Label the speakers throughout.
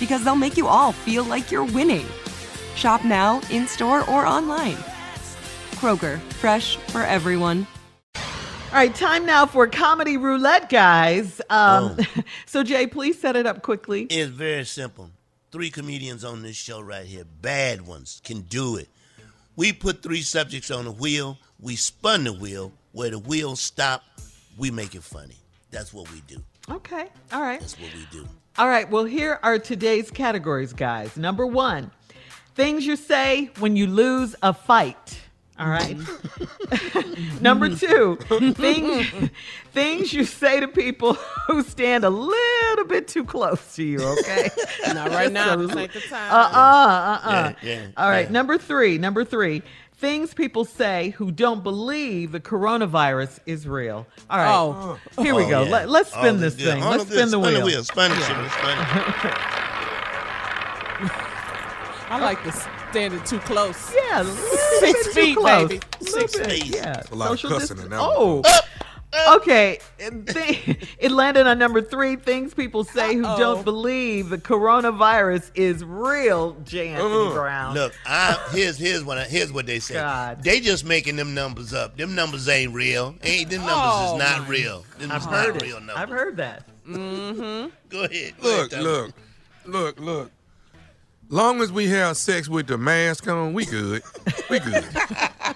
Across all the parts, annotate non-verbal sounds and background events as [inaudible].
Speaker 1: because they'll make you all feel like you're winning. Shop now, in store, or online. Kroger, fresh for everyone.
Speaker 2: All right, time now for comedy roulette, guys. Um, [laughs] so, Jay, please set it up quickly.
Speaker 3: It's very simple. Three comedians on this show right here, bad ones, can do it. We put three subjects on the wheel. We spun the wheel. Where the wheel stop, we make it funny. That's what we do.
Speaker 2: Okay, all right.
Speaker 3: That's what we do.
Speaker 2: All right, well, here are today's categories, guys. Number one, things you say when you lose a fight. All right. [laughs] Number two, things, [laughs] things you say to people [laughs] who stand a little bit too close to you, okay?
Speaker 4: Not right now. This ain't the time.
Speaker 2: Uh uh, uh uh.
Speaker 3: Yeah, yeah,
Speaker 2: All right,
Speaker 3: yeah.
Speaker 2: number three, number three, things people say who don't believe the coronavirus is real. All right.
Speaker 4: Oh.
Speaker 2: Here we
Speaker 3: Oh,
Speaker 2: go.
Speaker 3: yeah.
Speaker 2: Let, let's spin
Speaker 3: Oh,
Speaker 2: this
Speaker 3: good.
Speaker 2: thing.
Speaker 3: Oh,
Speaker 2: Let's
Speaker 3: good.
Speaker 2: spin the
Speaker 3: Spin
Speaker 2: wheel.
Speaker 3: the wheel. Spin it, spin it. [laughs]
Speaker 4: I like to stand it too close.
Speaker 2: Yeah,
Speaker 4: Six
Speaker 2: bit too
Speaker 4: feet,
Speaker 2: close.
Speaker 4: baby. Six
Speaker 3: feet.
Speaker 2: Yeah,
Speaker 5: A lot of
Speaker 2: social
Speaker 5: cussing in
Speaker 2: distance.
Speaker 5: that
Speaker 2: Oh,
Speaker 5: one.
Speaker 2: Okay. [laughs] It landed on number three. Things people say who
Speaker 4: Uh-oh.
Speaker 2: don't believe the coronavirus is real. J. Anthony. Brown.
Speaker 3: Look, I, here's here's what I, here's what they say.
Speaker 2: God.
Speaker 3: They just making them numbers up. Them numbers ain't real. Ain't them numbers
Speaker 4: Oh,
Speaker 3: is not real. Them
Speaker 2: I've
Speaker 3: is
Speaker 2: heard
Speaker 3: not
Speaker 2: it.
Speaker 3: real numbers.
Speaker 2: I've heard that. Mm-hmm.
Speaker 3: Go ahead. Go
Speaker 5: Look,
Speaker 3: ahead,
Speaker 5: look, look, look. Long as we have sex with the mask on, we good. We good. [laughs]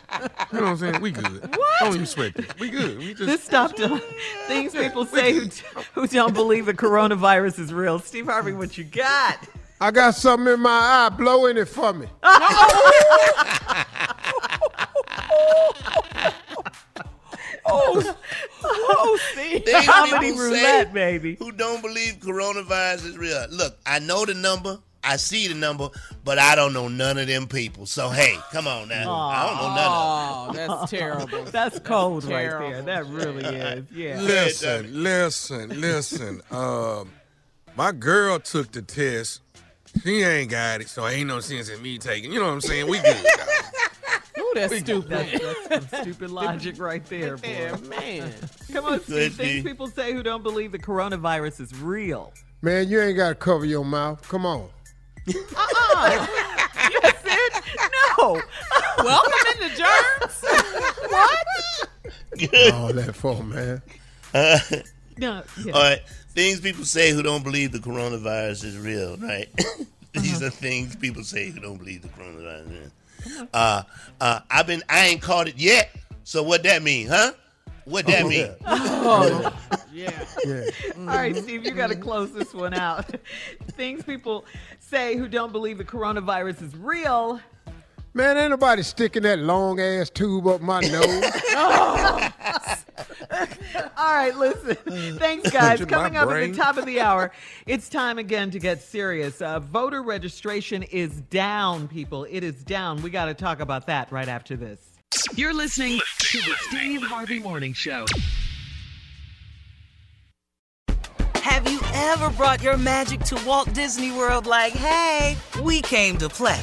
Speaker 5: you know what I'm saying? We good. [laughs] What? Don't even sweat it. We good. We just
Speaker 2: This stopped on [laughs] things people say who, [laughs] who don't believe the coronavirus is real. Steve Harvey, what you got?
Speaker 6: I got something in my eye. Blow in it for me.
Speaker 2: Oh, oh, Steve.
Speaker 3: Things
Speaker 2: Comedy roulette, baby.
Speaker 3: Who don't believe coronavirus is real? Look, I know the number. I see the number, but I don't know none of them people. So hey, come on now. I don't know none of them.
Speaker 4: That's [laughs] terrible.
Speaker 2: That's cold right
Speaker 4: terrible.
Speaker 2: there. That really is. [laughs] Yeah.
Speaker 5: listen, listen, listen. [laughs] Um, my girl took the test. She ain't got it, so ain't no sense in me taking. You know what I'm saying? We good.
Speaker 4: Ooh, that's stupid.
Speaker 2: That's, that's some stupid logic right there, boy.
Speaker 4: Yeah, man.
Speaker 2: Come on,
Speaker 3: Good,
Speaker 2: Steve. Things people say who don't believe the coronavirus is real.
Speaker 6: Man, you ain't got to cover your mouth. Come on.
Speaker 2: Uh-uh. That's it? No.
Speaker 4: Welcome in the germs. What?
Speaker 6: All that for, man.
Speaker 3: Uh,
Speaker 2: No, yeah.
Speaker 3: All right. Things people say who don't believe the coronavirus is real, right? [laughs] These
Speaker 2: Uh-huh.
Speaker 3: are things people say who don't believe the coronavirus is real. Uh, uh, I've been, I ain't caught it yet. So what that mean, huh? What that mean? [laughs]
Speaker 4: Oh, yeah.
Speaker 6: Yeah.
Speaker 2: All right, Steve, you got to close this one out. [laughs] Things people say who don't believe the coronavirus is real.
Speaker 6: Man, ain't nobody sticking that long ass tube up my nose. [laughs]
Speaker 2: All right, listen. Thanks, guys. Coming up at the top of the hour, it's time again to get serious. Uh, voter registration is down, people. It is down. We got to talk about that right after this.
Speaker 7: You're listening to the Steve Harvey Morning Show. Have you ever brought your magic to Walt Disney World like, hey, we came to play?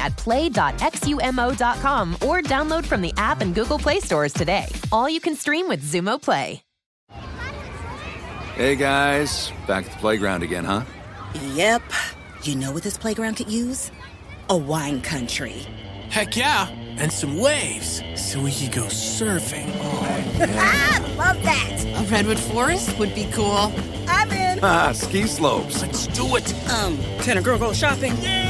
Speaker 8: at play.xumo.com or download from the app and Google Play stores today. All you can stream with Xumo Play.
Speaker 9: Hey guys, back at the playground again, huh?
Speaker 10: Yep. You know what this playground could use? A wine country.
Speaker 11: Heck yeah, and some waves so we could go surfing. [laughs]
Speaker 10: ah, love that.
Speaker 12: A redwood forest would be cool.
Speaker 10: I'm in.
Speaker 9: Ah, ski slopes.
Speaker 11: Let's do it.
Speaker 10: Um, can a girl go shopping?
Speaker 11: Yeah, baby.